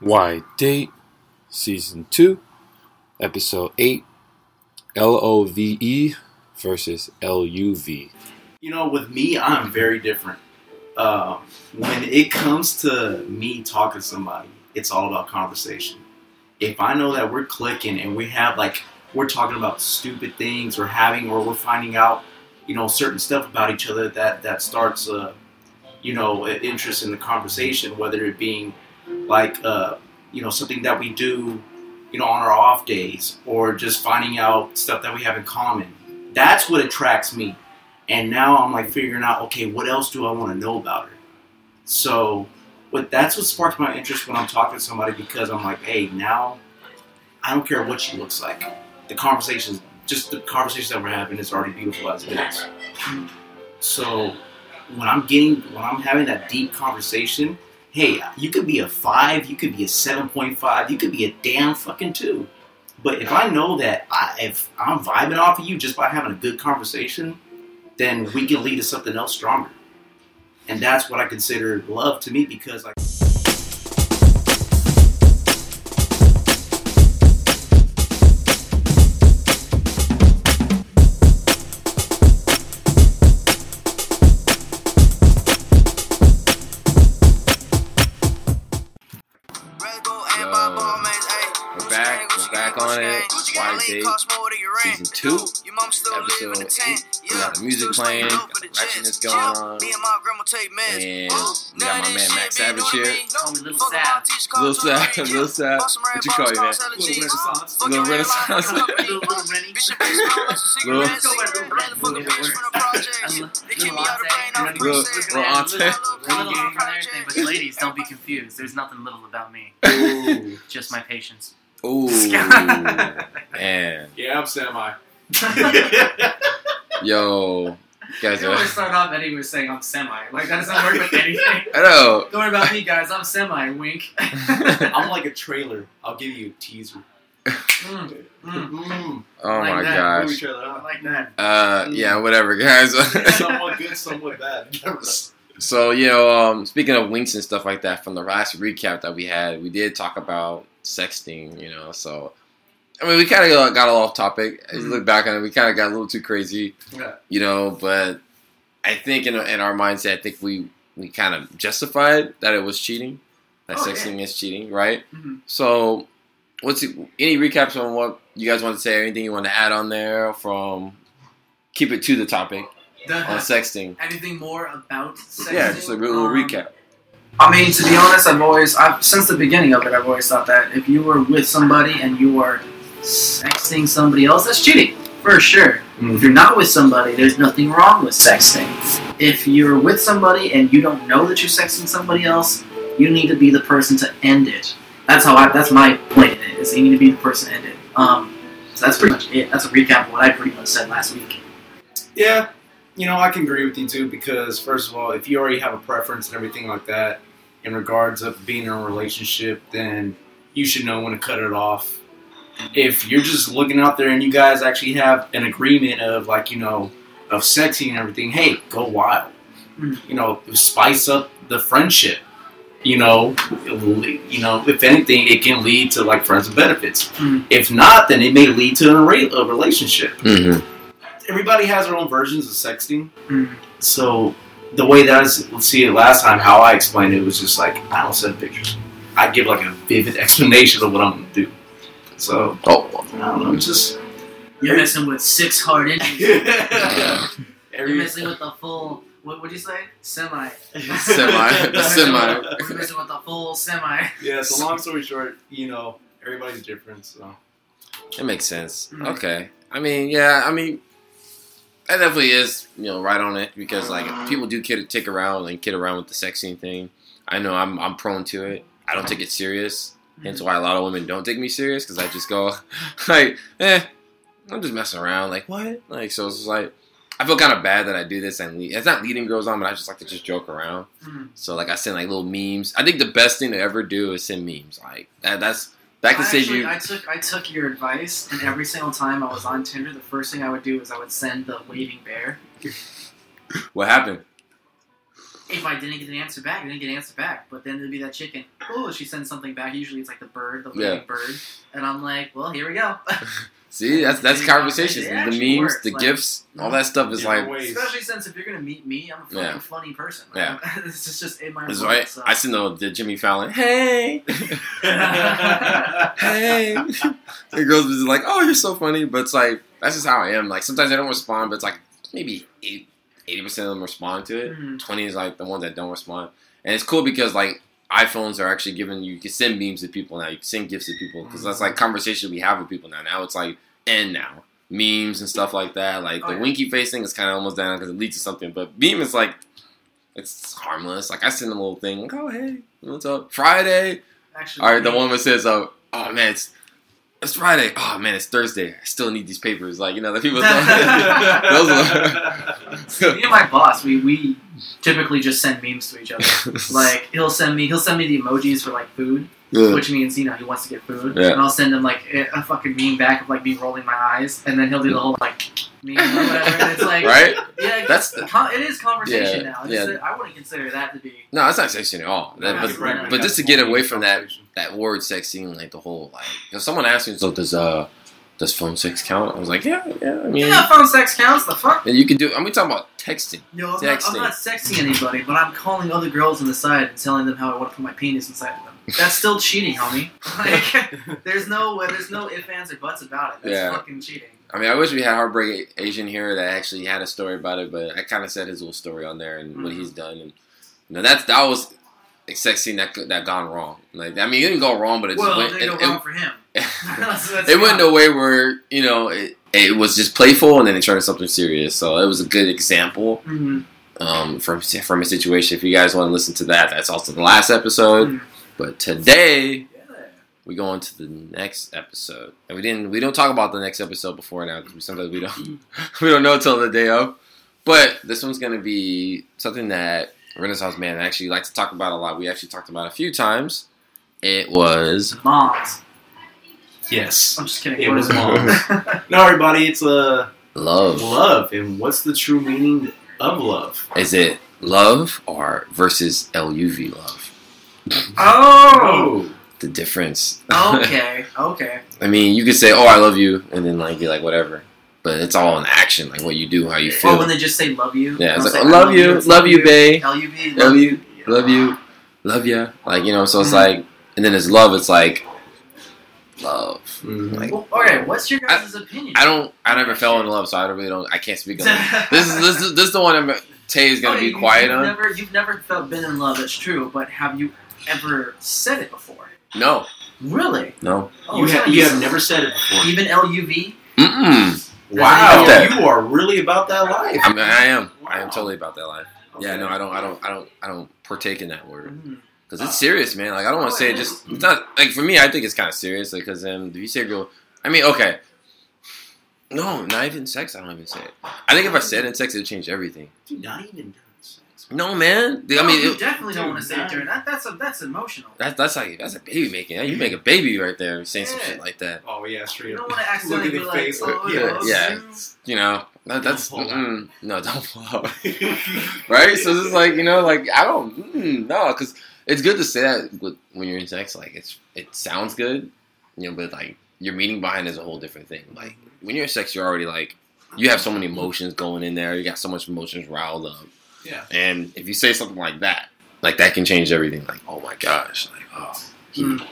Why Date, Season 2, Episode 8, L O V E versus L U V. You know, with me, I'm very different. Uh, when it comes to me talking to somebody, it's all about conversation. If I know that we're clicking and we have like we're talking about stupid things or having or we're finding out, you know, certain stuff about each other that that starts, uh, you know, an interest in the conversation, whether it being like, uh, you know, something that we do, you know, on our off days or just finding out stuff that we have in common. That's what attracts me. And now I'm like figuring out, okay, what else do I want to know about her? So, but that's what sparks my interest when I'm talking to somebody because I'm like, hey, now I don't care what she looks like. The conversations, just the conversations that we're having is already beautiful as it is. So when I'm getting, when I'm having that deep conversation, hey, you could be a five, you could be a seven point five, you could be a damn fucking two. But if I know that I, if I'm vibing off of you just by having a good conversation, then we can lead to something else stronger. And that's what I consider love to me because like back. We're back on it. Why Date, Season 2, Episode 8. We got the music playing, got the ratchetness going on. And we got my man Max Savage here. Call me Little Sav. Little Sav, Little Sav. What you call you, man? Little Renaissance. Little Little Rennie. Little- Little- little Ante. Little and everything, but ladies, don't be confused. There's nothing little about me. Ooh. Just my patience. Ooh. Man. Yeah, I'm semi. Yo. Guys I always are. start off Eddie was saying I'm semi. Like that doesn't work with anything. I know. Don't worry about me, guys. I'm semi. Wink. I'm like a trailer. I'll give you a teaser. Mm, mm. Mm. Oh Like my that. Movie gosh. trailer, I huh? like that. Uh, yeah, whatever, guys. somewhat good, somewhat bad. So you know, um, speaking of winks and stuff like that, from the last recap that we had, we did talk about sexting. You know, so I mean, we kind of got, got a little off topic. As you look back on it, we kind of got a little too crazy. Yeah. You know, but I think in in our mindset, I think we we kind of justified that it was cheating. That Oh, sexting is cheating, right? Mhm. So, what's any recaps on what you guys want to say? Anything you want to add on there from? Keep it to the topic on sexting. Anything more about sexting? Yeah, just a real little Um, recap. I mean, to be honest, I've always, I've, since the beginning of it, I've always thought that if you were with somebody and you are sexting somebody else, that's cheating for sure. If you're not with somebody, there's nothing wrong with sexting. If you're with somebody and you don't know that you're sexting somebody else, you need to be the person to end it. That's how I. That's my point in it. Is you need to be the person to end it. Um, so that's pretty much it. That's a recap of what I pretty much said last week. Yeah, you know, I can agree with you too because first of all, if you already have a preference and everything like that in regards of being in a relationship, then you should know when to cut it off. If you're just looking out there and you guys actually have an agreement of like, you know, of sexing and everything, hey, go wild. Mm. You know, spice up the friendship. You know, you know, if anything, it can lead to like friends with benefits. Mm. If not, then it may lead to a, re- a relationship Mm-hmm. Everybody has their own versions of sexting. Mm. So the way that I s- see it last time, how I explained it was just like I don't send pictures. I give like a vivid explanation of what I'm gonna do. So Oh, I don't know, just You're messing with six hard inches. yeah. You're every messing with the full. What would you say? Semi. Semi. The semi. We're messing with the full semi. yeah. So long story short, you know, everybody's different. So It makes sense. Mhm. Okay. I mean, yeah. I mean, that definitely is you know right on it because like people do kid tick around and kid around with the sexing thing. I know I'm I'm prone to it. I don't take it serious. Hence why a lot of women don't take me serious because I just go like, eh, I'm just messing around. Like what? Like so it's just like. I feel kind of bad that I do this and lead. It's not leading girls on, but I just like to just joke around. Mhm. So like I send like little memes. I think the best thing to ever do is send memes. Like that, that's that can I save actually- you. I took I took your advice, and every single time I was on Tinder, the first thing I would do is I would send the waving bear. What happened? if I didn't get an answer back, I didn't get an answer back. But then there'd be that chicken. Oh, she sends something back. Usually it's like the bird, the Yeah. bird, and I'm like, well, here we go. See, that's that's See, conversations. it The memes, works, the like- gifts, all that stuff is like. ways. Especially since if you're gonna meet me, I'm a fucking Yeah. funny person. Yeah. this is just in my. That's right. so. I seen the, the Jimmy Fallon. Hey, hey. The girls was like, "Oh, you're so funny," but it's like that's just how I am. Like sometimes I don't respond, but it's like maybe eighty percent of them respond to it. Mhm. Twenty is like the ones that don't respond, and it's cool because like iPhones are actually giving you, you can send memes to people now. You can send gifts to people because that's like mm-hmm. conversation we have with people now. Now it's like end now memes and stuff like that. Like Oh, the yeah. winky face thing is kind of almost down because it leads to something, but meme is like. It's harmless. Like I send a little thing. Like, oh hey, what's up? Friday. Actually, All right, the one that says, oh, "Oh man, it's it's Friday. Oh man, it's Thursday. I still need these papers." Like you know, the people. those are, Me and my boss, we we typically just send memes to each other. Like he'll send me he'll send me the emojis for like food, Yeah. which means you know he wants to get food, Yeah. and I'll send him like a, a fucking meme back of like me rolling my eyes, and then he'll do the whole like meme or whatever. And it's like right? yeah, That's it's con- it is conversation Yeah, now. It's yeah. I wouldn't consider that to be. No, that's not sexy at all. That- but, right. but just to get away from that that word sexy and like the whole like, if someone asks me, so does uh does phone sex count? I was like, yeah, yeah. I mean, Yeah, phone sex counts. The fuck. and you can do. I mean, talking about texting. No, I'm not, I'm Texting. not sexing anybody, but I'm calling other girls on the side and telling them how I want to put my penis inside of them. That's still cheating, homie. Like, there's no, there's no ifs, ands, or buts about it. That's Yeah. fucking cheating. I mean, I wish we had Heartbreak Asian here that actually had a story about it, but I kind of said his little story on there and what Mhm. he's done, and you know that's that was sex scene that that gone wrong. Like, I mean, it didn't go wrong, but it Well, just went. it- go it- wrong for him. It went not- in a way where you know it, it was just playful and then it turned into something serious. So it was a good example Mhm. um, from from a situation. If you guys want to listen to that, that's also the last episode. Mhm. But today we go on to the next episode, and we didn't we don't talk about the next episode before now because sometimes we don't we don't know till the day of. But this one's gonna be something that Renaissance Man I actually like to talk about a lot. We actually talked about a few times. It was Moms. Yes. I'm just kidding. It What was is moms. No, everybody, it's uh, love. love. And what's the true meaning of love? Is it love or versus LUV love? oh. The difference. Okay. Okay. I mean, you could say, "Oh, I love you," and then like be like, "Whatever," but it's all in action, like what you do, how you feel. Or when they just say love you. yeah, it's Don't like, say, "I love you, it's love you, babe, L-U-V. love you, love you, love ya." Like you know, so it's Mhm. like, and then it's love. It's like love. Mhm. Like Well, okay, what's your guys' opinion? I don't, I never fell in love, so I really don't. I can't speak on it. This is this is this is the one I'm. Tay is gonna Okay, be you- quiet you've on. Never, you've never felt been in love. That's true. But have you ever said it before? No, Really? no. Oh, you, it's have, not you have never said it before. Even LUV. Mm-mm. Wow, that. you are really about that life. I mean, I am. I am totally about that life. Yeah, no, I don't, I don't, I don't, I don't partake in that word. Because it's serious, man. Like I don't want Oh, to say it it just. It's not like for me. I think it's kind of serious. Like because um, if you say girl, I mean, okay. No, not even sex. I don't even say it. I think if I said in sex, it'd change everything. Dude, not even during sex. No, man. I No, mean, you it, definitely don't want to say it that- during that. That's a, that's emotional. that's that's like that's a baby making. You make a baby right there saying some shit like that. Oh yeah, straight You up. don't want to accidentally Look at be like, face, oh, like, I yeah, yeah. you. You know, that, that's Don't pull mm, no, don't pull out. right? So it's just like you know, like I don't mm, no, because it's good to say that with, when you're in sex. Like it's it sounds good, you know, but like your meaning behind it is a whole different thing. Like when you're in sex, you're already like you have so many emotions going in there. You got so much emotions riled up, yeah. and if you say something like that, like that can change everything. Like oh my gosh, like oh he Mm.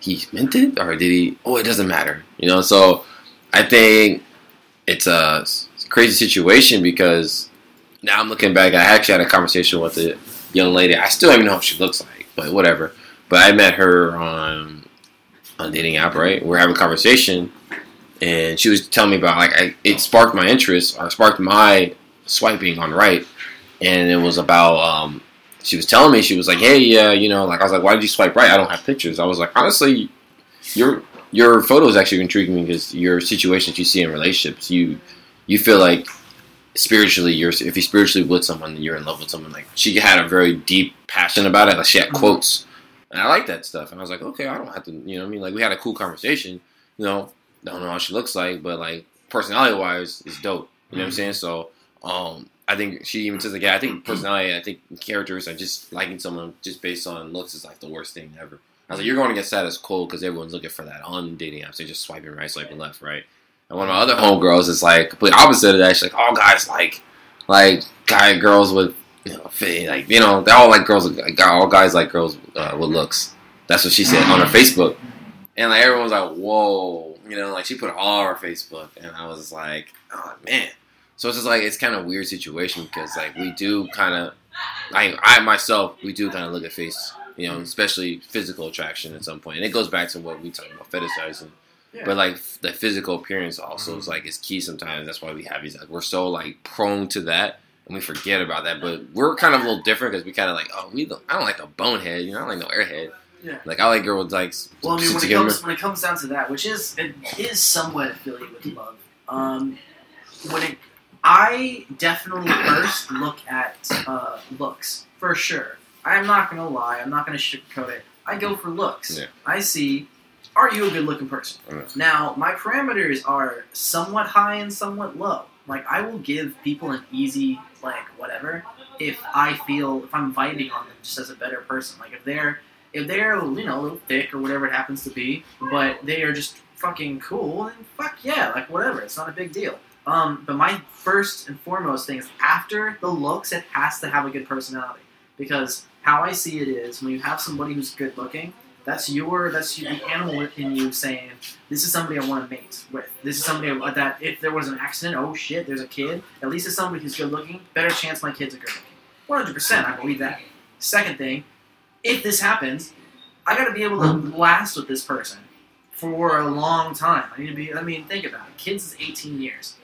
he meant it or did he? Oh, it doesn't matter, you know. So I think it's a crazy situation because now I'm looking back. I actually had a conversation with a young lady. I still don't even know what she looks like, but whatever. But I met her on on a dating app, right? We're having a conversation, and she was telling me about like I, it sparked my interest or sparked my swiping on right, and it was about um. She was telling me she was like, "Hey, yeah, you know, like I was like, why did you swipe right? I don't have pictures." I was like, honestly, your your photos actually intriguing me because your situations you see in relationships, you you feel like spiritually you're if you're spiritually with someone you're in love with someone like she had a very deep passion about it like she had quotes and i like that stuff and i was like okay i don't have to you know what i mean like we had a cool conversation you know don't know how she looks like but like personality wise it's dope you know what i'm saying so um I think she even says like, yeah, I think personality, I think characters are just liking someone just based on looks is like the worst thing ever. I was like, you're going to get status cold because everyone's looking for that on dating apps. They're just swiping right, swiping left, right? And one of my other homegirls is like complete opposite of that. She's like, all guys like, like guy girls with, you know, like you know, they all like girls. Like, all guys like girls uh, with looks. That's what she said on her Facebook. And like everyone's like, whoa, you know, like she put it all her Facebook, and I was like, oh man. So it's just like it's kind of weird situation because like we do kind of, like I myself, we do kind of look at face, you know, especially physical attraction at some point, and it goes back to what we talked about fetishizing. Yeah. But like the physical appearance also is like is key sometimes. That's why we have these like we're so like prone to that and we forget about that. But we're kind of a little different because we kind of like oh we don't, I don't like a bonehead, you know, I don't like no airhead. Yeah. Like I like girls with like s- Well, I mean, when it together. comes when it comes down to that, which is it is somewhat affiliated with love. Um, when it, I definitely first look at uh, looks for sure. I'm not gonna lie. I'm not gonna sugarcoat it. I go for looks. Yeah. I see. Are you a good looking person? Now, my parameters are somewhat high and somewhat low. Like, I will give people an easy, like, whatever, if I feel, if I'm vibing on them just as a better person. Like, if they're, if they're, you know, a little thick or whatever it happens to be, but they are just fucking cool, then fuck yeah, like, whatever. It's not a big deal. Um, but my first and foremost thing is after the looks, it has to have a good personality. Because how I see it is, when you have somebody who's good looking, that's your that's the animal in you saying, "This is somebody I want to mate with. This is somebody that if there was an accident, oh shit, there's a kid. At least it's somebody who's good looking. Better chance my kids are good looking. One hundred percent, I believe that. Second thing, if this happens, I got to be able to last with this person for a long time. I need to be. I mean, think about it. Kids is eighteen years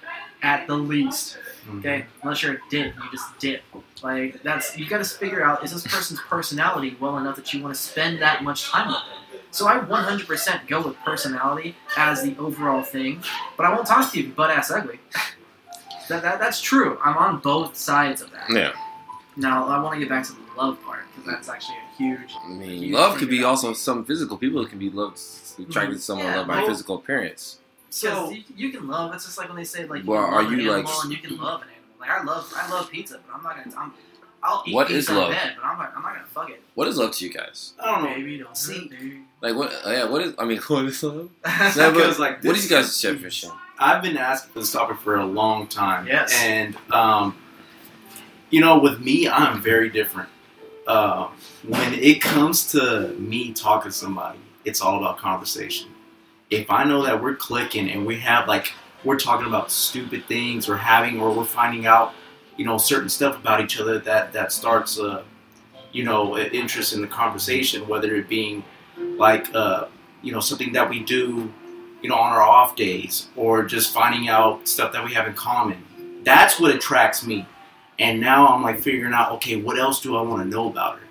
at the least. Mm-hmm. Okay, unless you're a dip, you just dip. Like that's you got to figure out is this person's personality well enough that you want to spend that much time with them. So I 100% go with personality as the overall thing, but I won't talk to you butt ass ugly. That, that that's true. I'm on both sides of that. Yeah, Now I want to get back to the love part because that's actually a huge. I mean, You love could be also some physical. People can be loved, attracted to mm-hmm. someone Yeah, loved by well- physical appearance. So you, you can love. It's just like when they say like you Well, can are love an you, like, animal and you can love an animal. Like I love I love pizza, but I'm not gonna. I'm, I'll eat What pizza is in love? bed, but I'm not, I'm not gonna fuck it. What is love to you guys? I don't know. Baby, don't See- hurt. Like what? uh, yeah, what is? I mean, what is love? Yeah, because, like, what this- is you guys' definition? I've been asking for this topic for a long time. Yes. And, um, you know, with me, I'm very different. Uh, when it comes to me talking to somebody, it's all about conversation. If I know that we're clicking and we have, like, we're talking about stupid things we're having or we're finding out, you know, certain stuff about each other that, that starts, a you know, interest in the conversation, whether it being like, uh, you know, something that we do you know, on our off days, or just finding out stuff that we have in common. That's what attracts me. And now I'm like figuring out, okay, what else do I want to know about her?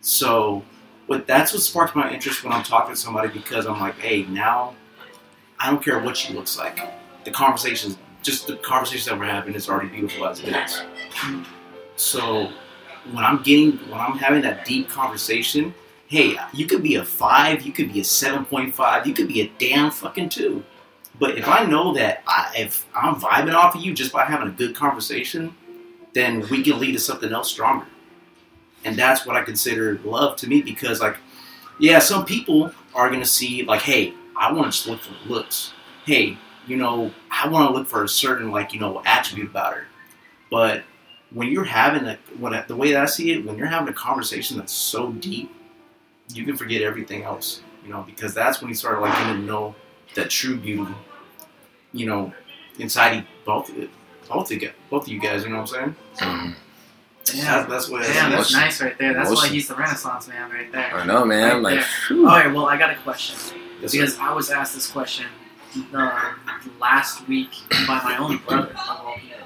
So, what that's what sparks my interest when I'm talking to somebody because I'm like, hey, now I don't care what she looks like. The conversations, just the conversations that we're having, is already beautiful as it is. So, when I'm getting, when I'm having that deep conversation, hey, you could be a five, you could be a seven point five, you could be a damn fucking two. But if I know that I, if I'm vibing off of you just by having a good conversation, then we can lead to something else stronger. And that's what I consider love to me because, like, yeah, some people are gonna see like, hey, I want to look for looks. Hey, you know, I want to look for a certain like you know attribute about her. But when you're having a what I- the way that I see it, when you're having a conversation that's so deep, you can forget everything else. You know, because that's when you start like getting to know that true beauty. You know, inside both of you, both of you guys. You know what I'm saying? Mm-hmm. Yeah, That's, that's what. Damn, that's Emotion. nice right there. That's why he's the Renaissance man right there. I know, man. Right like, All right, well, I got a question Yes, because I was asked this question uh, last week by my own brother. of all people.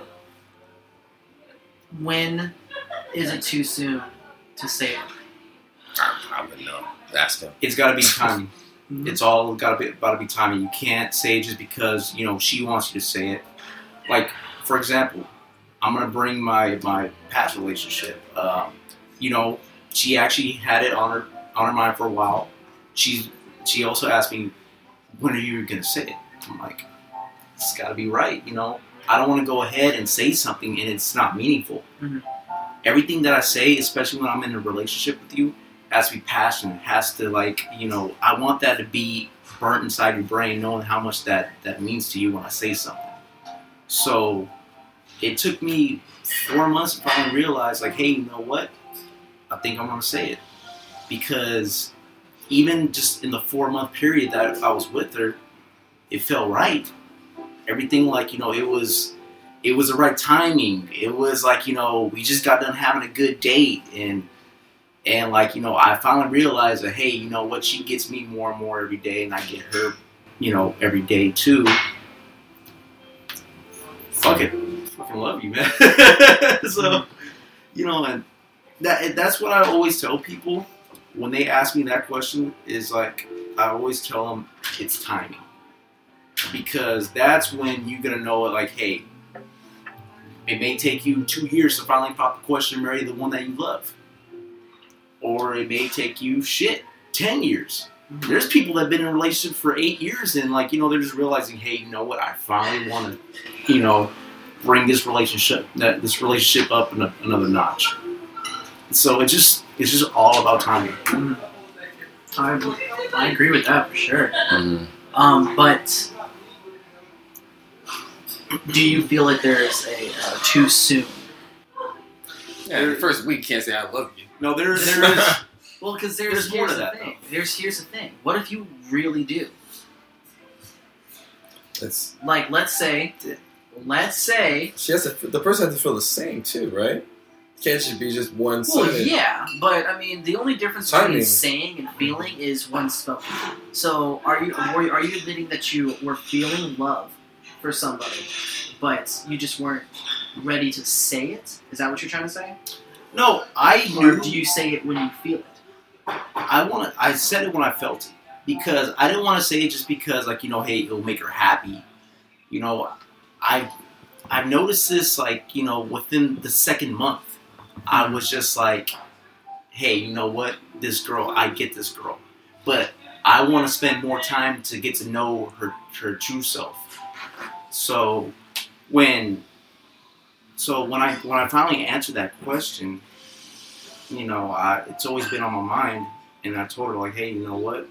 When is it too soon to say it? I, I would know. Ask him. it's got to be timing. Mhm. It's all got to be about to be timing. You can't say just because you know she wants you to say it. Like for example, I'm gonna bring my my past relationship. Um, you know, she actually had it on her on her mind for a while. She's she also asked me, when are you gonna say it? I'm like, it's got to be right. You know, I don't want to go ahead and say something and it's not meaningful. Mhm. Everything that I say, especially when I'm in a relationship with you, has to be passionate. Has to like you know I want that to be burnt inside your brain, knowing how much that that means to you when I say something. So it took me four months to finally realize, like, hey, you know what? I think I'm gonna say it because even just in the four month period that I was with her, it felt right. Everything like you know, it was it was the right timing. It was like you know, we just got done having a good date and and like you know, I finally realized that hey, you know what, she gets me more and more every day, and I get her, you know, every day too. Fuck it, fucking love you, man. so mm-hmm. you know, and that that's what I always tell people when they ask me that question is like I always tell them it's timing because that's when you're gonna know it. Like, hey, it may take you two years to finally pop the question, and marry the one that you love, or it may take you shit ten years. Mm-hmm. There's people that have been in a relationship for eight years and like you know they're just realizing, hey, you know what? I finally want to, you know, bring this relationship that this relationship up in a, another notch. So it just it's just all about timing. I, I agree with that for sure. Mhm. Um, but do you feel like there's a uh, too soon? Yeah, the first week you can't say I love you. No, there there is Well, because there's, There's more here's to that, thing. There's here's the thing. What if you really do? It's Like, let's say, let's say. she has to. The person has to feel the same too, right? Can't just be just one Well, yeah, but I mean, the only difference Timing. between saying and feeling is one spoken. So, are you are you, admitting that you were feeling love for somebody, but you just weren't ready to say it? Is that what you're trying to say? no. I Or knew do you say it when you feel it? I want to. I said it when I felt it because I didn't want to say it just because, like you know, hey, it'll make her happy. You know, I I've noticed this like you know within the second month, I was just like, hey, you know what, this girl, I get this girl, but I want to spend more time to get to know her her true self. So when so when I when I finally answered that question, you know, I, it's always been on my mind, and I told her like, hey, you know what,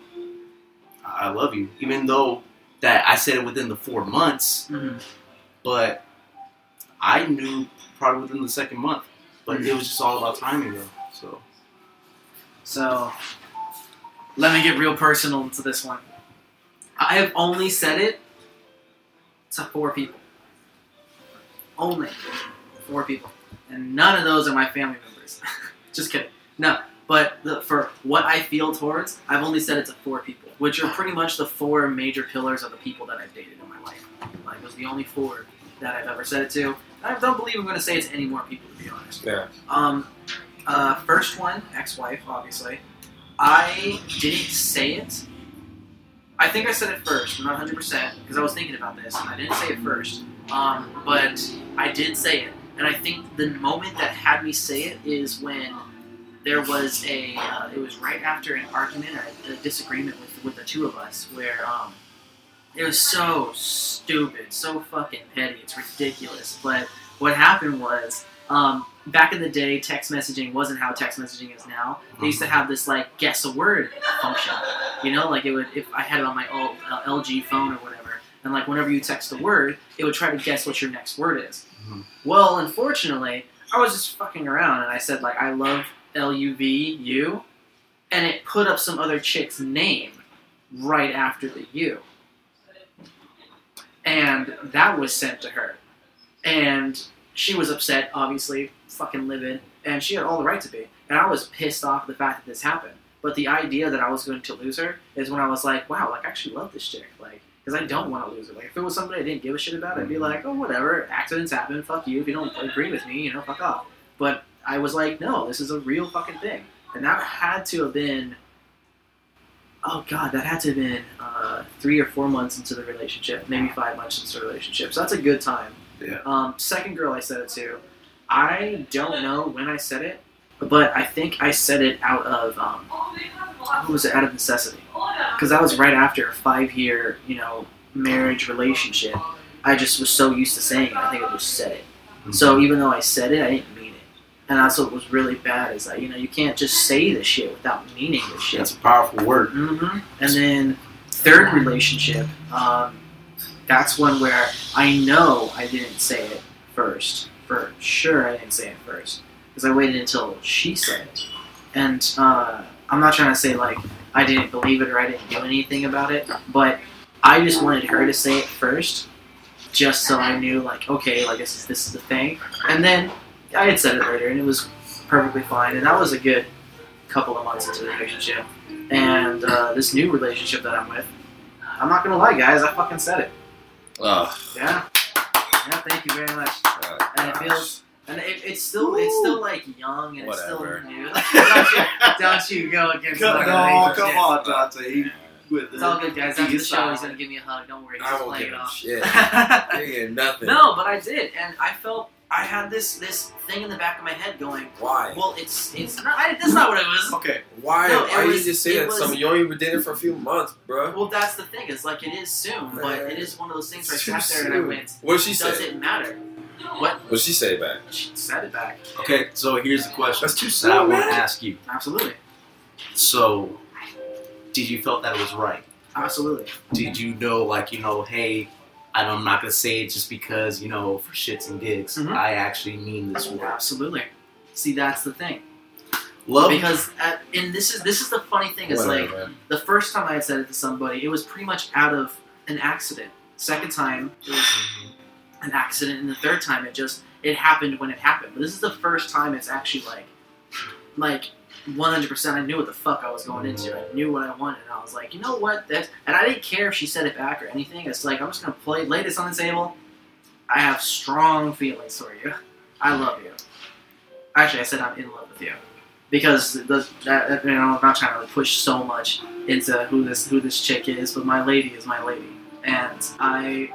I I love you, even though that I said it within the four months, Mm-hmm. But I knew probably within the second month, but it was just all about timing though. So So, let me get real personal into this one. I have only said it to four people. Only four people. And none of those are my family members. Just kidding. No. But the, for what I feel towards, I've only said it to four people, which are pretty much the four major pillars of the people that I've dated in my life. Like, those are the only four that I've ever said it to. I don't believe I'm going to say it to any more people, to be honest. Yeah. Um, uh, first one, ex-wife, obviously. I didn't say it. I think I said it first, but not 100%, because I was thinking about this, and I didn't say it first. Um, but I did say it. And I think the moment that had me say it is when there was a, uh, it was right after an argument or a disagreement with, with the two of us, where um, it was so stupid, so fucking petty, it's ridiculous. But what happened was, um, back in the day, text messaging wasn't how text messaging is now. They used to have this like guess a word function. You know, like it would if I had it on my old uh, LG phone or whatever, and like whenever you text a word, it would try to guess what your next word is. Mhm. Well, unfortunately, I was just fucking around and I said like I love L U V U, and it put up some other chick's name right after the U, and that was sent to her, and she was upset, obviously, fucking livid, and she had all the right to be. And I was pissed off at the fact that this happened. But the idea that I was going to lose her is when I was like, wow, like I actually love this chick, like, because I don't want to lose her. Like, if it was somebody I didn't give a shit about, I'd be mm-hmm. like, oh, whatever, accidents happen, fuck you. If you don't agree with me, you know, fuck off. But I was like, no, this is a real fucking thing, and that had to have been. Oh god, that had to have been uh, three or four months into the relationship, maybe five months into the relationship. So that's a good time. Yeah. Um, second girl I said it to, I don't know when I said it, but I think I said it out of um, what was it? Out of necessity, because that was right after a five-year, you know, marriage relationship I just was so used to saying it. I think I just said it. Mm-hmm. So even though I said it, I didn't it. And that's what was really bad is that you know you can't just say the shit without meaning the shit. That's a powerful word. hmm And then third relationship, um, that's one where I know I didn't say it first. For sure, I didn't say it first because I waited until she said it. And uh, I'm not trying to say like I didn't believe it or I didn't do anything about it, but I just wanted her to say it first, just so I knew like okay, like this is this is the thing. And then I had said it later, and it was perfectly fine. And that was a good couple of months into the relationship. And uh, this new relationship that I'm with, I'm not gonna lie, guys, I fucking said it. Oh, Yeah. Yeah, thank you very much. God. And it feels, and it, it's still, it's still like young and Whatever. it's still new. don't, you, don't you go against Come, no, come on, Dante. With It's all good, guys. After the show, he's gonna give me a hug. Don't worry, I won't play give it off. shit. I ain't getting nothing. no, but I did, and I felt I had this this thing in the back of my head going, Why? well, it's it's not. I, that's not what it was. Okay, Why? No, it Why was- you just say that? was- Some you only been dating for a few months, bro. Well, that's the thing. It's like it is soon, but uh, it is one of those things where I sat there and I soon. went, What did she "Does say? it matter?" What What did she say back? she said it back. okay. So here's the question That's too that I want to ask you. Absolutely, So, did you felt that it was right? absolutely. Did you know, like, you know, hey, I'm not gonna say it just because, you know, for shits and gigs. Mhm. I actually mean this word. Absolutely. See, that's the thing. Love Because, at, and this is this is the funny thing. It's like the first time I had said it to somebody, it was pretty much out of an accident. Second time, it was an accident, and the third time, it just it happened when it happened. But this is the first time it's actually like, like 100%. I knew what the fuck I was going into. I knew what I wanted. And I was like, you know what? That's and I didn't care if she said it back or anything. It's like I'm just gonna play, lay this on the table. I have strong feelings for you. I love you. Actually, I said I'm in love with you because the, that, you know, I'm not trying to push so much into who this who this chick is, but my lady is my lady, and I.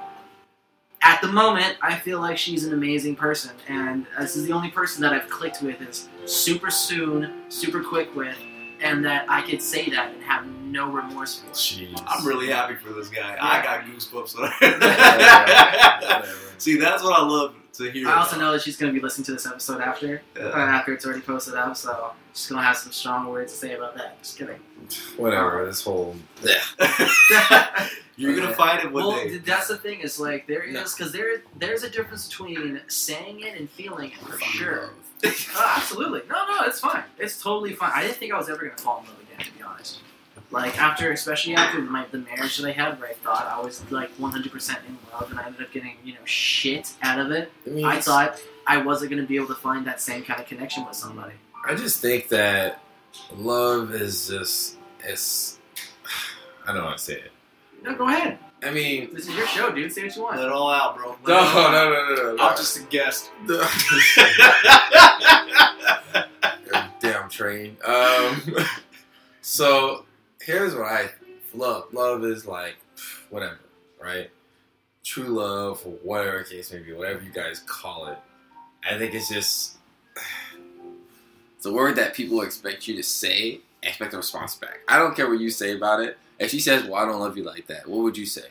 At the moment, I feel like she's an amazing person, and this is the only person that I've clicked with is super soon, super quick with, and that I could say that and have no remorse for. Jeez. I'm really happy for this guy. Yeah. I got goosebumps. Whatever. See, that's what I love to hear. I also know that she's going to be listening to this episode after, uh, after it's already posted up, so she's going to have some strong words to say about that. Just kidding. Whatever. This whole. You're gonna Yeah. find it one well, day. th- that's the thing is like there No. is because there there's a difference between saying it and feeling it for sure. Love. Oh, absolutely. No, no, it's fine. It's totally fine. I didn't think I was ever gonna fall in love again, to be honest. Like after, especially after my the marriage that I had, where I thought I was like 100% in love, and I ended up getting you know shit out of it. I, mean, I thought I wasn't gonna be able to find that same kind of connection with somebody. I just think that love is just it's. I don't want to say it. No, go ahead. I mean, This is your show, dude. Say what you want. Let it all out, bro. Let no, it out. no, no, no, no. I'm just a guest. damn train. Um, so here's what I love. Love is like whatever, right? True love, or whatever case may be, whatever you guys call it. I think it's just It's a word that people expect you to say, expect a response back. I don't care what you say about it. If she says, "Well, I don't love you like that," what would you say?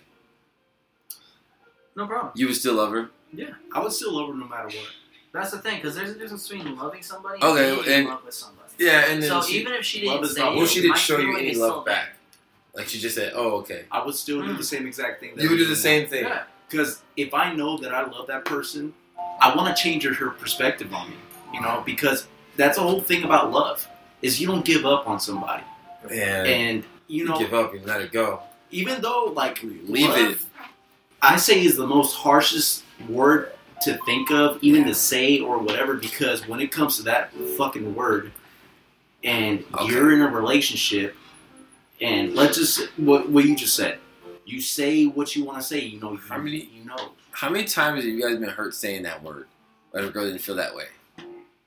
No problem. You would still love her? Yeah, I would still love her no matter what. That's the thing, because there's a difference between loving somebody Okay, and being in and- love with somebody. yeah. And then So she, even if she love didn't say well, she didn't show you any love back. Like she just said, "Oh, okay." I would still do Mm. the same exact thing. That You would do the doing same now. thing. Yeah. Because if I know that I love that person, I want to change her, her perspective on me. You know, because that's the whole thing about love is you don't give up on somebody, And and you know, give up and let it go. even though like Leave love, it. I say is the most harshest word to think of, even to say or whatever, because when it comes to that fucking word, and Okay. you're in a relationship, and let's just what what you just said, you say what you want to say. You know, you, How many- you know. How many times have you guys been hurt saying that word? But a girl didn't feel that way.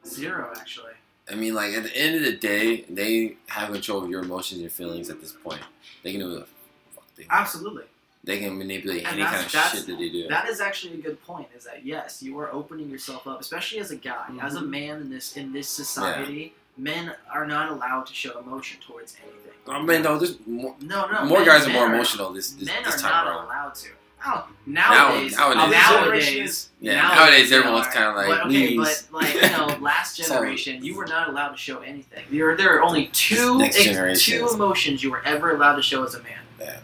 Zero, actually. I mean, like at the end of the day, they have control of your emotions and your feelings at this point. They can do what the fuck they want. Absolutely. They can manipulate And any kind of shit that they do. That is actually a good point. Is that yes, you are opening yourself up, especially as a guy, as a Mhm. man in this in this society. Men are not allowed to show emotion towards anything. I mean, no, there's more, No, no. more men- guys are more emotional this this, men this are time not around. allowed to. Oh, nowadays, Now- oh, nowadays- nowadays, Yeah, nowadays nowadays everyone's kind of like But, okay, but like you know, last generation, you were not allowed to show anything. There, are- there are only two Next ex- generation two emotions you were ever allowed to show as a man: Yeah.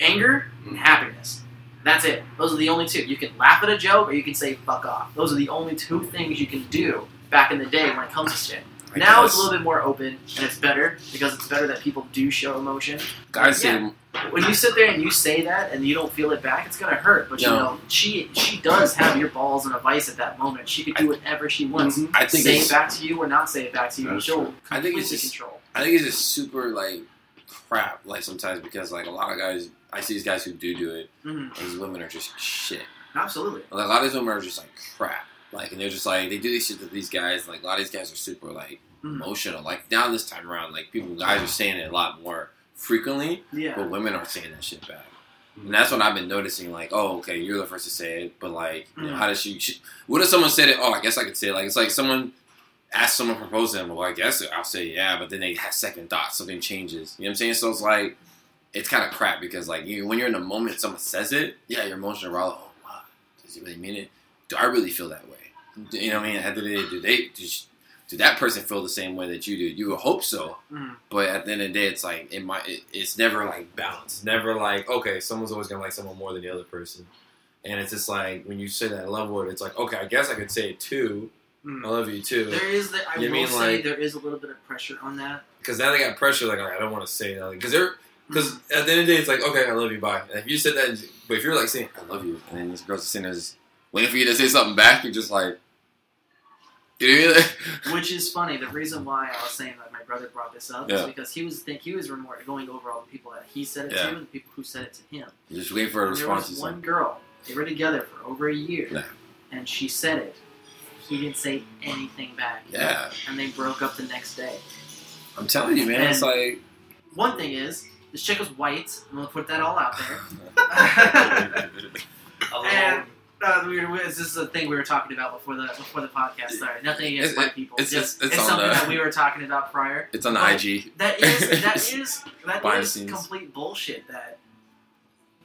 anger mm-hmm. and happiness. That's it. Those are the only two. You can laugh at a joke, or you can say "fuck off." Those are the only two things you can do back in the day when it comes to shit. I now it's a little bit more open, and it's better because it's better that people do show emotion. guys say Yeah. When you sit there and you say that and you don't feel it back, it's gonna hurt. But you know, she she does have your balls in a vice at that moment. She could do whatever she wants. Mhm. I think say it's it back to you or not say it back to you. She'll. I think it's just- control. I think it's just super like crap. Like sometimes because like a lot of guys, I see these guys who do do it. Mhm. And these women are just shit. Absolutely. Like, a lot of these women are just like crap. Like and they're just like they do these shit to these guys. Like a lot of these guys are super like Mhm. emotional. Like now this time around, like people guys are saying it a lot more frequently, Yeah. but women aren't saying that shit back. And that's what I've been noticing. Like, oh, okay, you're the first to say it, but like, you know, Mhm. how does she, she? What if someone said it? Oh, I guess I could say it. Like, it's like someone asked someone to propose to them. Well, I guess I'll say yeah, but then they have second thoughts. Something changes. You know what I'm saying? So it's like, it's kind of crap because like you, when you're in the moment, someone says it. Yeah, your emotions are all. Oh, wow, does he really mean it? Do I really feel that way? You know what I mean? At the end of the day, do they? Do, do that person feel the same way that you do? You would hope so, Mhm. but at the end of the day, it's like it might. It, it's never like balanced. It's never like okay, someone's always gonna like someone more than the other person, and it's just like when you say that love word, it's like okay, I guess I could say it too. Mhm. I love you too, There is the, I You will mean, say like- there is a little bit of pressure on that. because now they got pressure. Like I don't want to say that because they're because at the end of the day, it's like okay, I love you, bye. And if you said that, but if you're like saying I love you. And then these girls are sitting there just waiting for you to say something back. You're just like, you know what I mean? Which is funny. The reason why I was saying that my brother brought this up is because he was think he was remor- going over all the people that he said it Yeah. to and the people who said it to him. You're just waiting for a And there response. was to one girl. They were together for over a year, Yeah. and she said it. He didn't say anything back. Yeah, And they broke up the next day. I'm telling you, man. It's like One thing is, this chick was white. I'm gonna put that all out there. and uh, we were, this is a thing we were talking about before the before the podcast started. Nothing against It's- white people. it's- just it's- it's something the- that we were talking about prior. it's on the But IG. That is that is that the is scenes. complete bullshit. That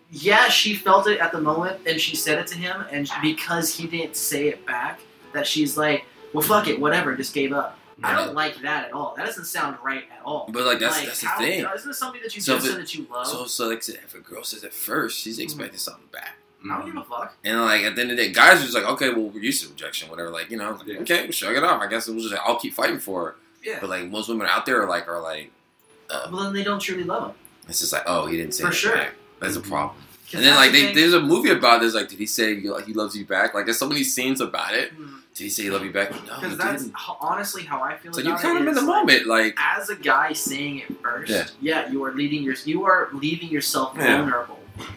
yeah, she felt it at the moment, and she said it to him, and because he didn't say it back, that she's like, well, fuck it, whatever, just gave up. I don't like that at all. That doesn't sound right at all. But like that's like, that's the how, thing. Isn't it somebody that you So just it- that you love? So so like if a girl says it first, she's expecting something back. I don't give a fuck. And like at the end of the day, guys are just like, okay, well, we're used to rejection, whatever. Like you know, Yeah. okay, we'll shrug it off. I guess we'll just I'll keep fighting for her. Yeah. But like most women out there are like are like, uh, Well, then they don't truly love him. it's just like, oh, he didn't say For it sure. back. That's a problem. And then like the they, thing- there's a movie about this. Like, did he say he loves you back? Like, there's so many scenes about it. Hmm. Did he say he love you back? No, Because that's didn't. ho- honestly how I feel. So you kind of in the like, moment, like As a guy saying it first, Yeah. yeah, you are leading your you are leaving yourself Yeah.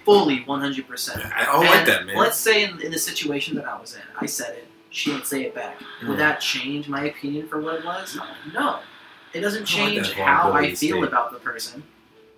Fully, one hundred percent. I don't like that, man. Let's say in, in the situation that I was in, I said it. She didn't say it back. Mm. Would that change my opinion for what it was? No. It doesn't change how I feel state. about the person,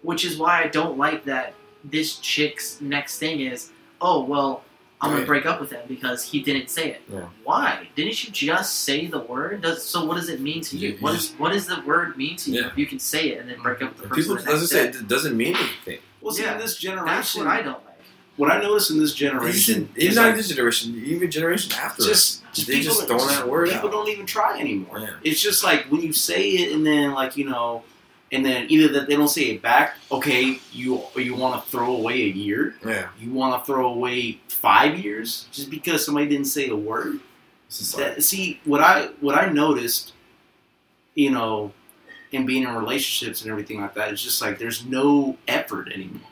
which is why I don't like that this chick's next thing is, oh, well, I'm gonna break up with him because he didn't say it. Yeah. Why? Didn't you just say the word? Does, so what does it mean to you? You- you What, just- is, what does the word mean to you? Yeah. You can say it and then break up with the And person people doesn't say it doesn't mean anything. Well, see, Yeah. in this generation, That's what I don't like. what I notice in this generation, Even, is even not like this generation, even generation after. just, just They people, just throwing that word People out. don't even try anymore. Yeah. It's just like when you say it, and then like you know, and then either that they don't say it back. Okay, you you want to throw away a year. yeah, You want to throw away five years just because somebody didn't say a word. it's just like, That, see what I what I noticed, you know, in being in relationships and everything like that, it's just like there's no effort anymore.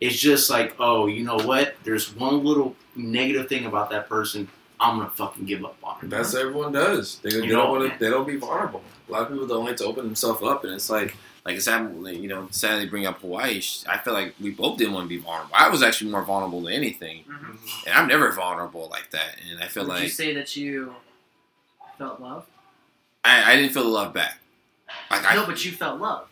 It's just like, oh, you know what? There's one little negative thing about that person. I'm gonna fucking give up on it. that's what everyone does. They, they You don't want to. They don't be vulnerable. A lot of people don't like to open themselves up, and it's like like it's happened. You know, sadly, bring up Hawaii. I feel like we both didn't want to be vulnerable. I was actually more vulnerable than anything, mm-hmm. and I'm never vulnerable like that. And I feel Would you say that you felt love? I, I didn't feel the love back. Like I, no, but you felt love.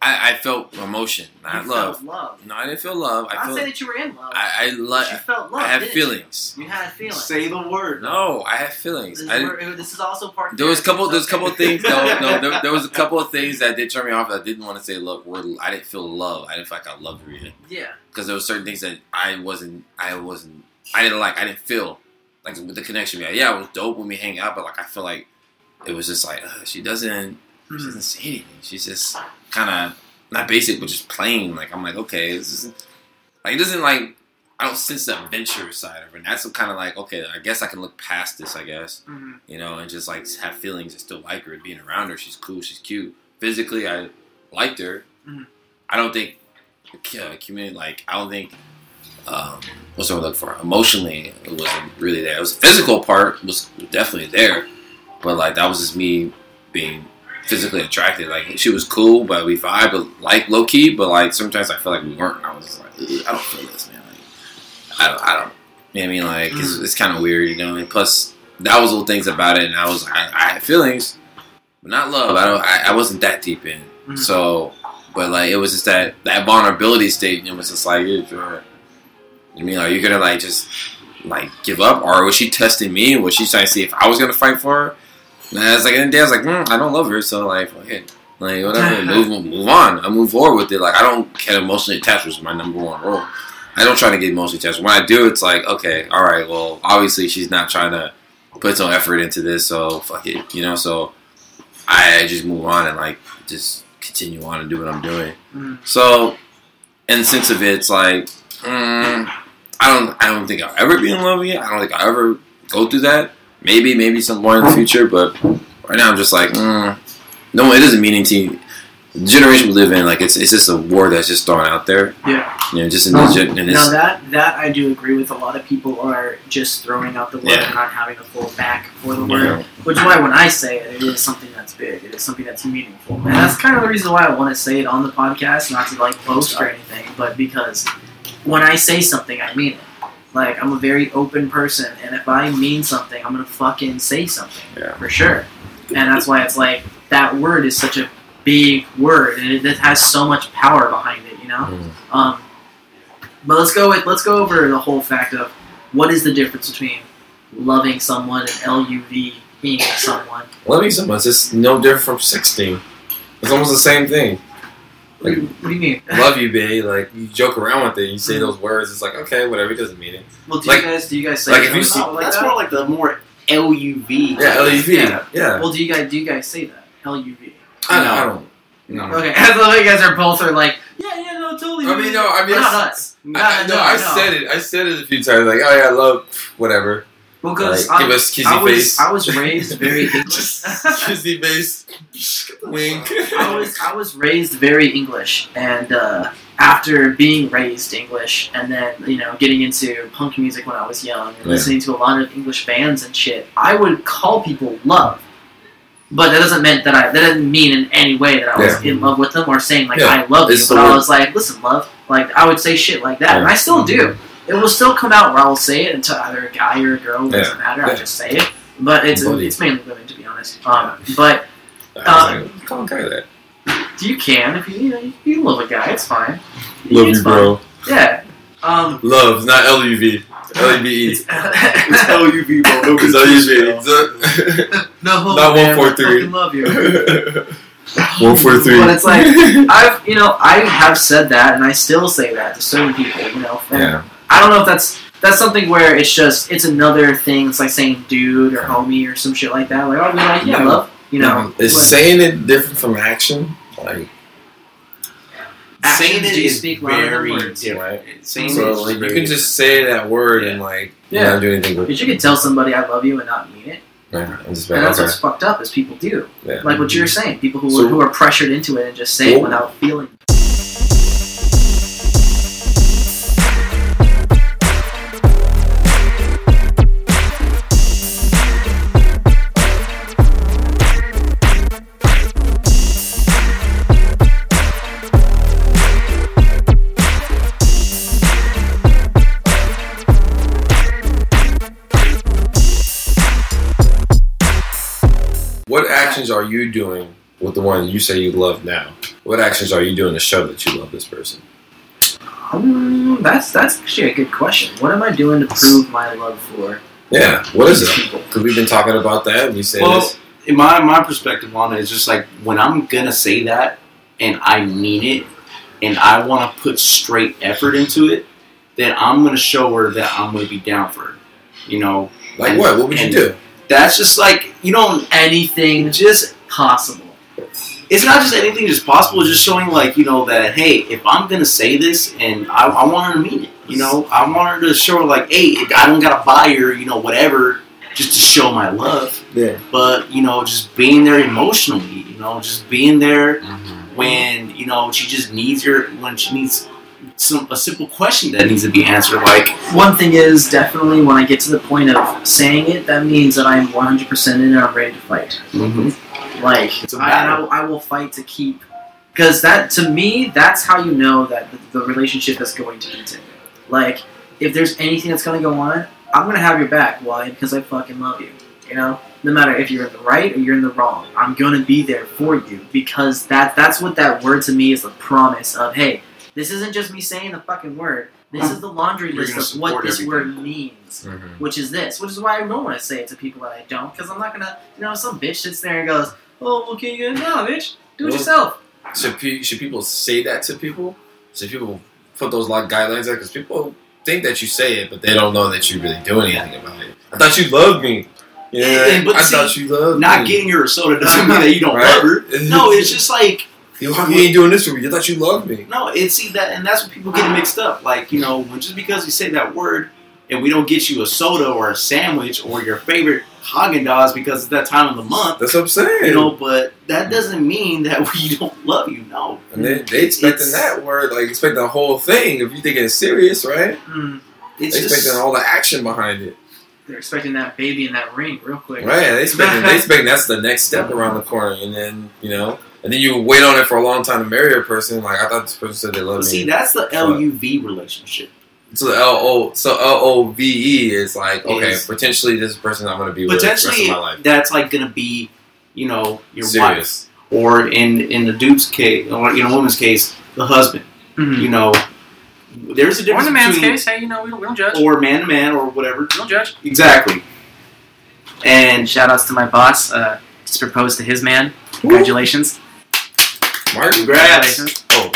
I, I felt emotion, not You love. Felt love. No, I didn't feel love. I'm I not feel. saying that you were in love. I I, but you felt love. I have didn't you? feelings. You had feelings. Say the word. No, I have feelings. This, I is, where- this is also part. there was a therapy, couple. There's a couple of things. No, no. There, there was a couple of things that did turn me off. That I didn't want to say love. Word. I didn't feel love. I didn't feel like I loved her yet. Yeah. because there were certain things that I wasn't, I wasn't, I didn't like, I didn't feel like with the connection. Yeah, yeah, it was dope when we hang out, but like I feel like it was just like uh, she doesn't, she doesn't say anything. She's just kind of not basic, but just plain. Like I'm like, okay, this is like it doesn't like I don't sense the adventure side of her. And that's kind of like okay, I guess I can look past this. I guess Mhm. you know, and just like have feelings and still like her and being around her. She's cool. She's cute. Physically, I liked her. Mhm. I don't think uh, community like I don't think um, what's what I look for emotionally it wasn't really there. It was the physical part was definitely there, but like that was just me being physically attracted. Like she was cool, but we vibe, but like low key. But like sometimes I feel like we weren't. I was like, I don't feel this, man. Like I don't, I don't. You know what I mean? Like it's, it's kind of weird, you know. And plus, that was little things about it, and I was I, I had feelings, but not love. I don't. I, I wasn't that deep in. Mhm. So, but like it was just that that vulnerability state. And it was just like, yeah, sure. You mean are you gonna like just like give up, or was she testing me? Was she trying to see if I was gonna fight for her? And I was like, in the day, I was like, mm, I don't love her, so like, fuck it. Like whatever, move move on. I move forward with it. Like I don't get emotionally attached, which is my number one rule. I don't try to get emotionally attached. When I do, it's like, okay, all right, well, obviously she's not trying to put some effort into this, so fuck it, you know. So I just move on and like just continue on and do what I'm doing. Mhm. So, in the sense of it, it's like, mm, I don't, I don't think I'll ever be in love again. I don't think I'll ever go through that. Maybe, maybe some more in the future, but right now I'm just like, mm, no, it doesn't mean anything. The generation we live in, like it's it's just a word that's just thrown out there. Yeah. You know, just in this, gen- in this Now that that I do agree with. A lot of people are just throwing out the word Yeah. and not having a full back for the word. know, Which is why when I say it, it is something that's big. It is something that's meaningful, and that's kind of the reason why I want to say it on the podcast, not to like boast or anything, but because when I say something, I mean it. Like I'm a very open person, and if I mean something, I'm gonna fucking say something Yeah. for sure. And that's why it's like that word is such a big word, and it, it has so much power behind it. You know. Mm. Um, but let's go with let's go over the whole fact of what is the difference between loving someone and LUV being someone. Loving someone is no different from 16. It's almost the same thing. What do you, what do you mean? Love you, babe. Like, you joke around with it. You say mm-hmm. those words. It's like, okay, whatever. It doesn't mean it. Well, do Like- you guys do you guys say like if that? you see- like That's that? more like the more LUV. Yeah, LUV. Yeah. Yeah. Well, do you guys do you guys say that LUV? I, don't- I don't. No. Okay, I love you guys are both are like yeah yeah no totally. I mean, no, I mean, not I- us. I, I, no, I said it. I said it a few times. Like, oh yeah, I love, whatever. Because Like, give us kissy I was face. I was raised very English. Kissy face. Wink. I was I was raised very English, and uh, after being raised English, and then you know getting into punk music when I was young, and Yeah. listening to a lot of English bands and shit, I would call people love. But that doesn't mean that I that doesn't mean in any way that I was Yeah. in love with them or saying like Yeah. I love you. But the I was like, listen, love. Like I would say shit like that, and I still do. It will still come out where I will say it to either a guy or a girl. It Yeah. doesn't matter. I just say it. But it's Buddy. it's mainly women, to be honest. Um, but I Uh, was like, call a guy that. you can if you you know you love a guy. It's fine. Love It's you, bro. Yeah. Um. Love, not L-U-V. L-U-V-E. It's, It's LUV, bro. It's L-U-V. no, Not man, 143. I fucking love you. One four three. But it's like I've, you know, I have said that, and I still say that to certain people. You know, and yeah. I don't know if that's that's something where it's just it's another thing. It's like saying dude or homie or some shit like that. Like I'll be like, yeah, love. You know, is like, saying it different from action? Like, Saying it do is speak very words. different. Saying so it is like you can just say that word and like Yeah. not do anything with But you can tell somebody I love you and not mean it, Yeah, and that's okay. what's fucked up. Is people do Yeah. like what you're saying. People who So- who are pressured into it and just say it without feeling. Actions are you doing with the one you say you love now? What actions are you doing to show that you love this person? Um, that's that's actually a good question. What am I doing to prove my love for Yeah, what is it? Because we've been talking about that. We say Well, this. in my my perspective on it is just like when I'm gonna say that and I mean it and I want to put straight effort into it, then I'm gonna show her that I'm gonna be down for her. You know, Like and- what? What would you do? That's just like you don't Anything just. possible. It's not just anything just possible. It's just showing like you know that hey, if I'm gonna say this and I, I want her to mean it. You know, I want her to show her like hey, I don't gotta buy her you know whatever just to show my love. Yeah. but you know, just being there emotionally, you know, just being there mm-hmm. when you know she just needs your when she needs some a simple question that needs to be answered, like One thing is definitely when I get to the point of saying it, that means that I'm 100% in and I'm ready to fight. Mm-hmm. Like, It's a I, I, will- I will fight to keep. Because that, to me, that's how you know that the, the relationship is going to continue. Like, if there's anything that's going to go on, I'm going to have your back. Why? Because I fucking love you. You know? No matter if you're in the right or you're in the wrong, I'm going to be there for you. Because that that's what that word to me is the promise of, hey, this isn't just me saying the fucking word. This is the laundry You're list of what this everything. word means mm-hmm. which is this, which is why I don't want to say it to people that I don't, because I'm not gonna, you know, some bitch sits there and goes, "Oh, well, can you no, bitch, do it Well- yourself." Should pe- should people say that to people? Should people put those like guidelines there? Because people think that you say it, but they don't know that you really do anything about it. I thought you loved me. Yeah, And- but I see, thought you loved not me. getting her a soda doesn't mean that you don't Right? love her. No, it's just like you, you ain't doing this for me. I thought you loved me. no, it's see that, and that's what people get mixed up. Like you know, when just because you say that word and we don't get you a soda or a sandwich or your favorite Haagen Dazs because it's that time of the month. That's what I'm saying. You know, but that doesn't mean that we don't love you. No, and they, they expecting It's- that word, like expecting the whole thing. If you think it's serious, right? Mm, it's They just expecting all the action behind it, they're expecting that baby in that ring real quick. right? They expecting they expecting that's the next step around the corner, and then you know, and then you wait on it for a long time to marry a person. Like I thought this person said they love me. see that's the LUV relationship. So the L O so L O V E is like okay, Is- potentially this person I'm going to be with the rest of Potentially, that's like gonna be, you know, your Serious. wife, or in in the dude's case, or in a woman's case, the husband. Mhm. You know, there's a Or in difference the man's between, case, hey, you know, we don't, we don't judge. or man to man, or whatever. we don't judge. Exactly. And And shout outs to my boss. Uh, just proposed to his man. Congratulations. Martin, Congrats. Congratulations. Oh,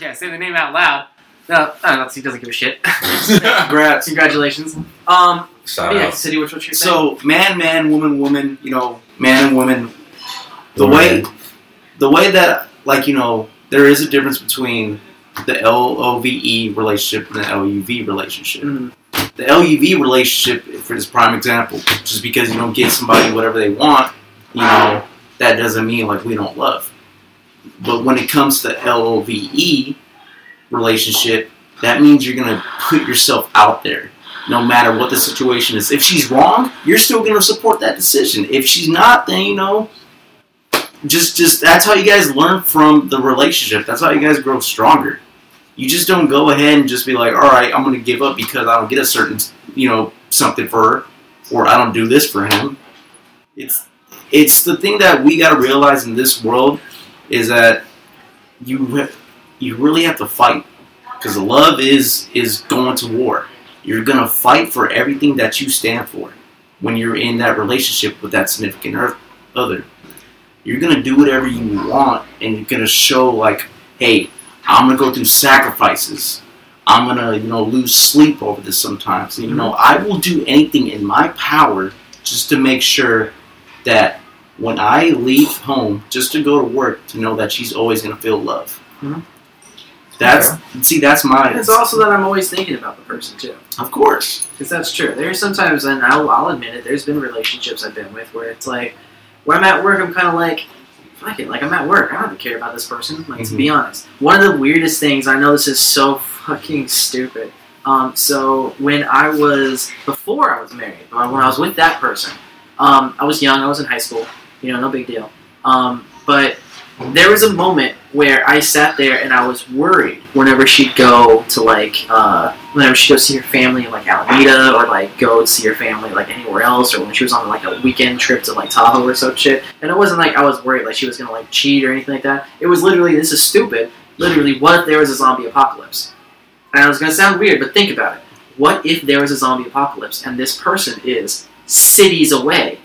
Yeah, say the name out loud. No, no, he doesn't give a shit. congrats. Congratulations. Um, shout yeah, out. City, what's what you're saying? So man, man, woman, woman. You know, man and woman. The Woman. way, the way that like you know, there is a difference between the L O V E relationship and the L U V relationship. Mhm. the LUV relationship, for this prime example, just because you don't get somebody whatever they want, you know, that doesn't mean like we don't love. But when it comes to LOVE relationship, that means you're gonna put yourself out there, no matter what the situation is. If she's wrong, you're still gonna support that decision. If she's not, then you know, just just that's how you guys learn from the relationship. That's how you guys grow stronger you just don't go ahead and just be like, all right, I'm going to give up because I don't get a certain, you know, something for her, or I don't do this for him. It's it's the thing that we got to realize in this world is that you you really have to fight because love is is going to war. You're gonna fight for everything that you stand for when you're in that relationship with that significant other. You're gonna do whatever you want, and you're gonna show like, hey, I'm gonna go through sacrifices. I'm gonna, you know, lose sleep over this sometimes. You mm-hmm. know, I will do anything in my power just to make sure that when I leave home, just to go to work, to know that she's always gonna feel love. Mhm. That's see, that's my. it's also that I'm always thinking about the person too. of course. Because that's true. There's sometimes, and I'll, I'll admit it, there's been relationships I've been with where it's like, where I'm at work, I'm kind of like, fuck it, like I'm at work. I don't care about this person, like, to be honest. One of the weirdest things, I know this is so fucking stupid. Um, so when I was, before I was married, when I was with that person, um, I was young, I was in high school, you know, no big deal. Um, but there was a moment where I sat there and I was worried whenever she'd go to like, uh, whenever she goes see her family in like Alameda or like go see her family like anywhere else or when she was on like a weekend trip to like Tahoe or some shit. And it wasn't like I was worried like she was gonna like cheat or anything like that. It was literally this is stupid. Literally, what if there was a zombie apocalypse? And I was gonna sound weird, but think about it. What if there was a zombie apocalypse and this person is cities away?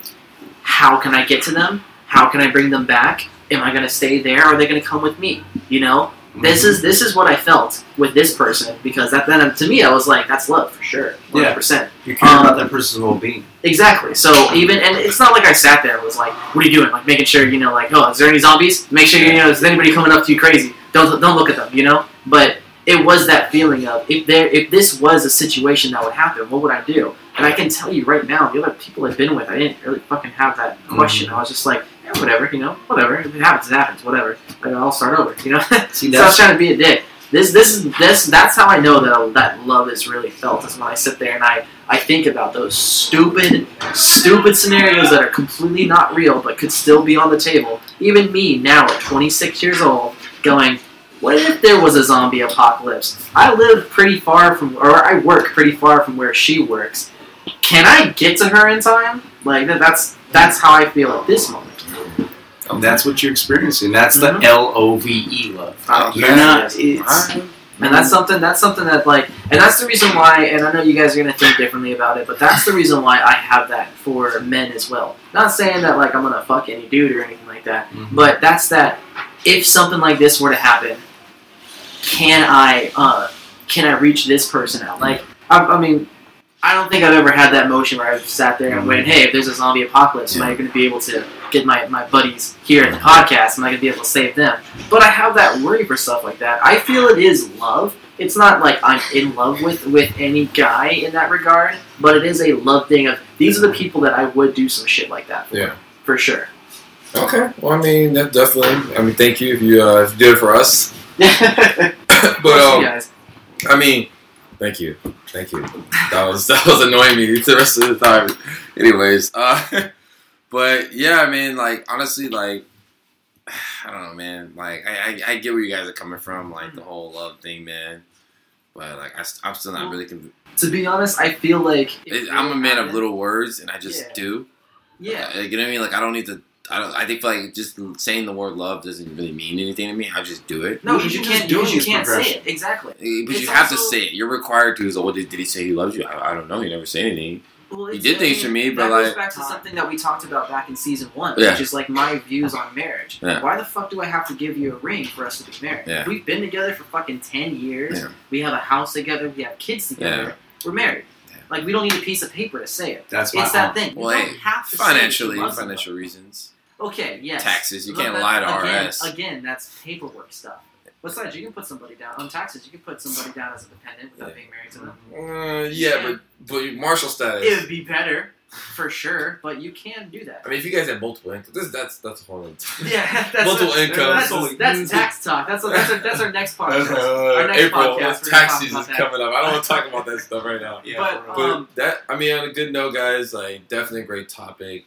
How can I get to them? How can I bring them back? Am I gonna stay there? Or are they gonna come with me? You know, this Mm-hmm. is this is what I felt with this person because that then to me I was like that's love for sure, one hundred percent. You're caring Um, about that person's well-being. Exactly. So even and it's not like I sat there and was like, "What are you doing?" Like making sure you know, like, "Oh, is there any zombies?" Make sure you know, is anybody coming up to you crazy? Don't don't look at them, you know. But it was that feeling of if there if this was a situation that would happen, what would I do? And I can tell you right now, the other people I've been with, I didn't really fucking have that mm-hmm. question. I was just like, yeah, whatever, you know, whatever. If it happens, it happens. Whatever. Like, I'll start over, you know. See, So I was trying to be a dick. This, this is this. That's how I know that that love is really felt. Is when I sit there and I, I think about those stupid, stupid scenarios that are completely not real but could still be on the table. Even me now at 26 years old, going, what if there was a zombie apocalypse? I live pretty far from, or I work pretty far from where she works. Can I get to her in time? Like that's that's how I feel at this moment. that's what you're experiencing. That's the Mhm. L O V E love. Oh, You're yes, not. yes. It's, And that's something that's something that like and that's the reason why and I know you guys are gonna think differently about it, but that's the reason why I have that for men as well. Not saying that like I'm gonna fuck any dude or anything like that. Mhm. But that's that if something like this were to happen, can I uh can I reach this person out? Like I, I mean I don't think I've ever had that motion where I've sat there and went, "Hey, if there's a zombie apocalypse, am I going to be able to get my, my buddies here at the podcast? Am I going to be able to save them?" But I have that worry for stuff like that. I feel it is love. It's not like I'm in love with with any guy in that regard, but it is a love thing of these are the people that I would do some shit like that for, Yeah. for sure. Okay. Well, I mean, that definitely. I mean, thank you if you uh, if you did it for us. But um, guys, I mean, thank you, thank you. That was that was annoying me the rest of the time. Anyways, uh, but yeah, I mean, like honestly, like I don't know, man. Like I, I, I get where you guys are coming from, like the whole love thing, man. But like I, am still not really. Conv- to be honest, I feel like it, I'm a man of little words, and I just Yeah. do. Yeah, Like, you know what I mean? Like I don't need to. I don't. I think like just saying the word love doesn't really mean anything to me. I just do it. no, because you Just can't do it. you can't say it exactly. But It's you have to say it. You're required to. So, what did, did he say he loves you? I, I don't know. He never said anything. Well, He did things mean, for me, but, that goes like- back to something that we talked about back in season one, Yeah. which is like my views on marriage. Yeah. Why the fuck do I have to give you a ring for us to be married? Yeah. We've been together for fucking ten years. Yeah. We have a house together. We have kids together. Yeah. We're married. Like we don't need a piece of paper to say it. that's my It's that aunt. thing. Well, you hey, don't have to Financially, say that financial reasons, somebody. Okay. Yes. taxes. You Look, can't that- lie to again, RS. Again, that's paperwork stuff. Besides, you can put somebody down on taxes. You can put somebody down as a dependent without Yeah. being married to them. Uh, yeah, but but Marshall status. It would be better, for sure, but you can do that. I mean, if you guys have multiple income, this, that's that's a whole other time. Yeah, that's Multiple that's, incomes. That's, that's tax talk. That's that's our, that's our next That's, podcast. uh, Our next April, podcast, that's we're tax talk season's that. coming up. I don't want to talk about that stuff right now. Yeah, But, for. But Um, that, I mean, on a good note, guys, like definitely a great topic.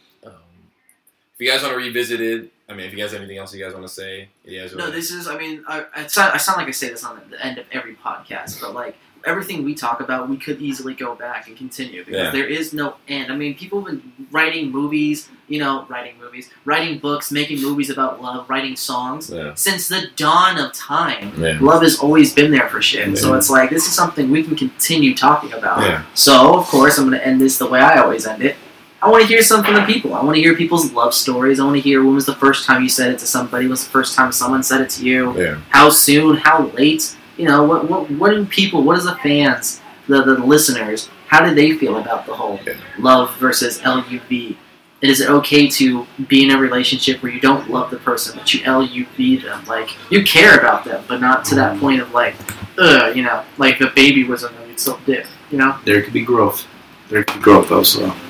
If you guys want to revisit it, I mean, if you guys have anything else you guys want to say, you guys. No, this is. I mean, I, I, sound, I sound like I say this on the end of every podcast, but like everything we talk about, we could easily go back and continue because Yeah. there is no end. I mean, people have been writing movies, you know, writing movies, writing books, making movies about love, writing songs Yeah. since the dawn of time. Yeah. Love has always been there for shit. So it's like this is something we can continue talking about. So of course I'm gonna end this the way I always end it. I want to hear some from the people. I want to hear people's love stories. I want to hear when was the first time you said it to somebody. When was the first time someone said it to you? Yeah. How soon? How late? You know what? What? What do people? What is the fans? The the listeners? How do they feel about the whole Yeah. love versus LUV? Is it okay to be in a relationship where you don't love the person but you LUV them? Like you care about them, but not to that mm-hmm. point of like, ugh, you know, like the baby was in there, you'd still dip, you know? there could be growth. There could be growth though.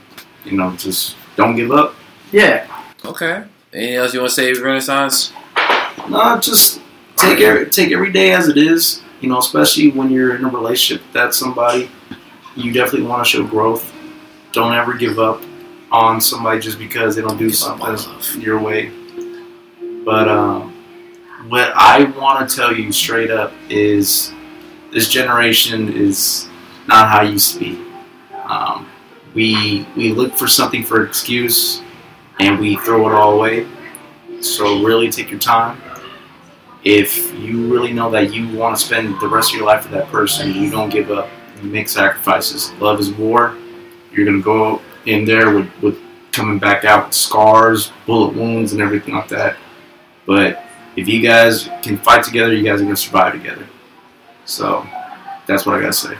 So you know, just don't give up. Yeah. Okay. Anything else you want to say, Renaissance? No, just take every, take every day as it is. You know, especially when you're in a relationship with that somebody, you definitely want to show growth. Don't ever give up on somebody just because they don't do Give something your way. But um, what I want to tell you straight up is, this generation is not how you used to be. Um, we we look for something for an excuse, and we throw it all away. So really take your time. If you really know that you want to spend the rest of your life with that person, you don't give up. You make sacrifices. Love is war. You're gonna go in there with, with coming back out with scars, bullet wounds, and everything like that. But if you guys can fight together, you guys are gonna survive together. So that's what I gotta say.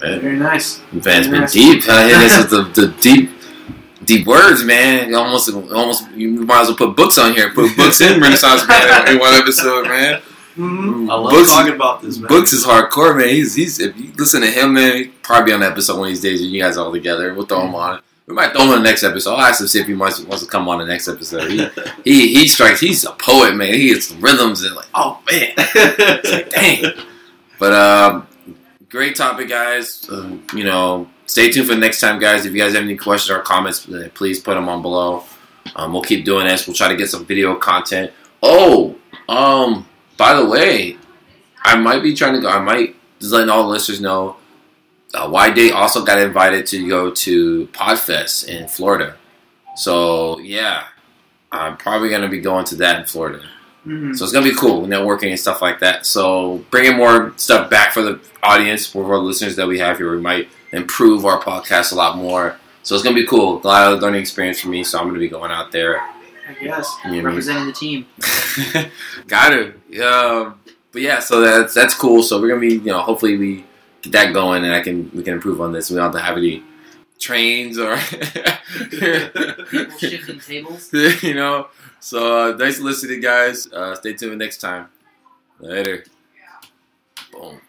Very nice. Man's been Yes. deep. This is the, the deep, deep words, man. You almost, almost. You might as well put books on here. Put books in Renaissance man in one episode, man. Mhm. I love books, talking about this, man. books is hardcore, man. He's, he's. If you listen to him, man, he'd probably be on the episode one of these days. You guys all together. We'll throw him on. We might throw him on the next episode. I'll ask him see if he wants, wants to come on the next episode. He, he, he strikes. He's a poet, man. He gets rhythms and like, oh man. It's like, dang. But um, great topic, guys. Um, you know, stay tuned for the next time, guys. If you guys have any questions or comments, uh, please put them on below. Um, we'll keep doing this. We'll try to get some video content. Oh, um, by the way, I might be trying to go. I might just letting all the listeners know. Uh, Y Day also got invited to go to Podfest in Florida. So yeah, I'm probably gonna be going to that in Florida. Mhm. So it's gonna be cool, networking and stuff like that. So bringing more stuff back for the audience, for our listeners that we have here. We might improve our podcast a lot more. So it's gonna be cool. A lot of learning experience for me. So I'm gonna be going out there. I guess You know what I mean? representing the team. Got to. Um, but yeah, so that's that's cool. So we're gonna be, you know, hopefully we get that going, and I can we can improve on this. We don't have to have any trains or People shifting tables. you know. So uh, for listening, guys. Uh, stay tuned next time. Later. Boom.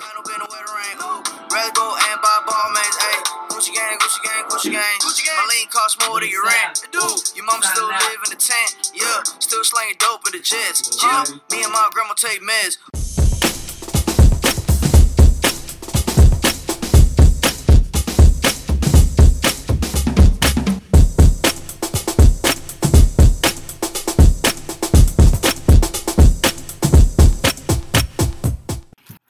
Ain't been away the rain, ooh. Rather go and buy ball mates, ayy. Gucci gang, Gucci gang, Gucci gang. Gucci gang. My lean cost more than your rent. It do. Your mom still live in the tent, yeah. Still slanging dope in the jets, yeah. Me and my grandma take meds.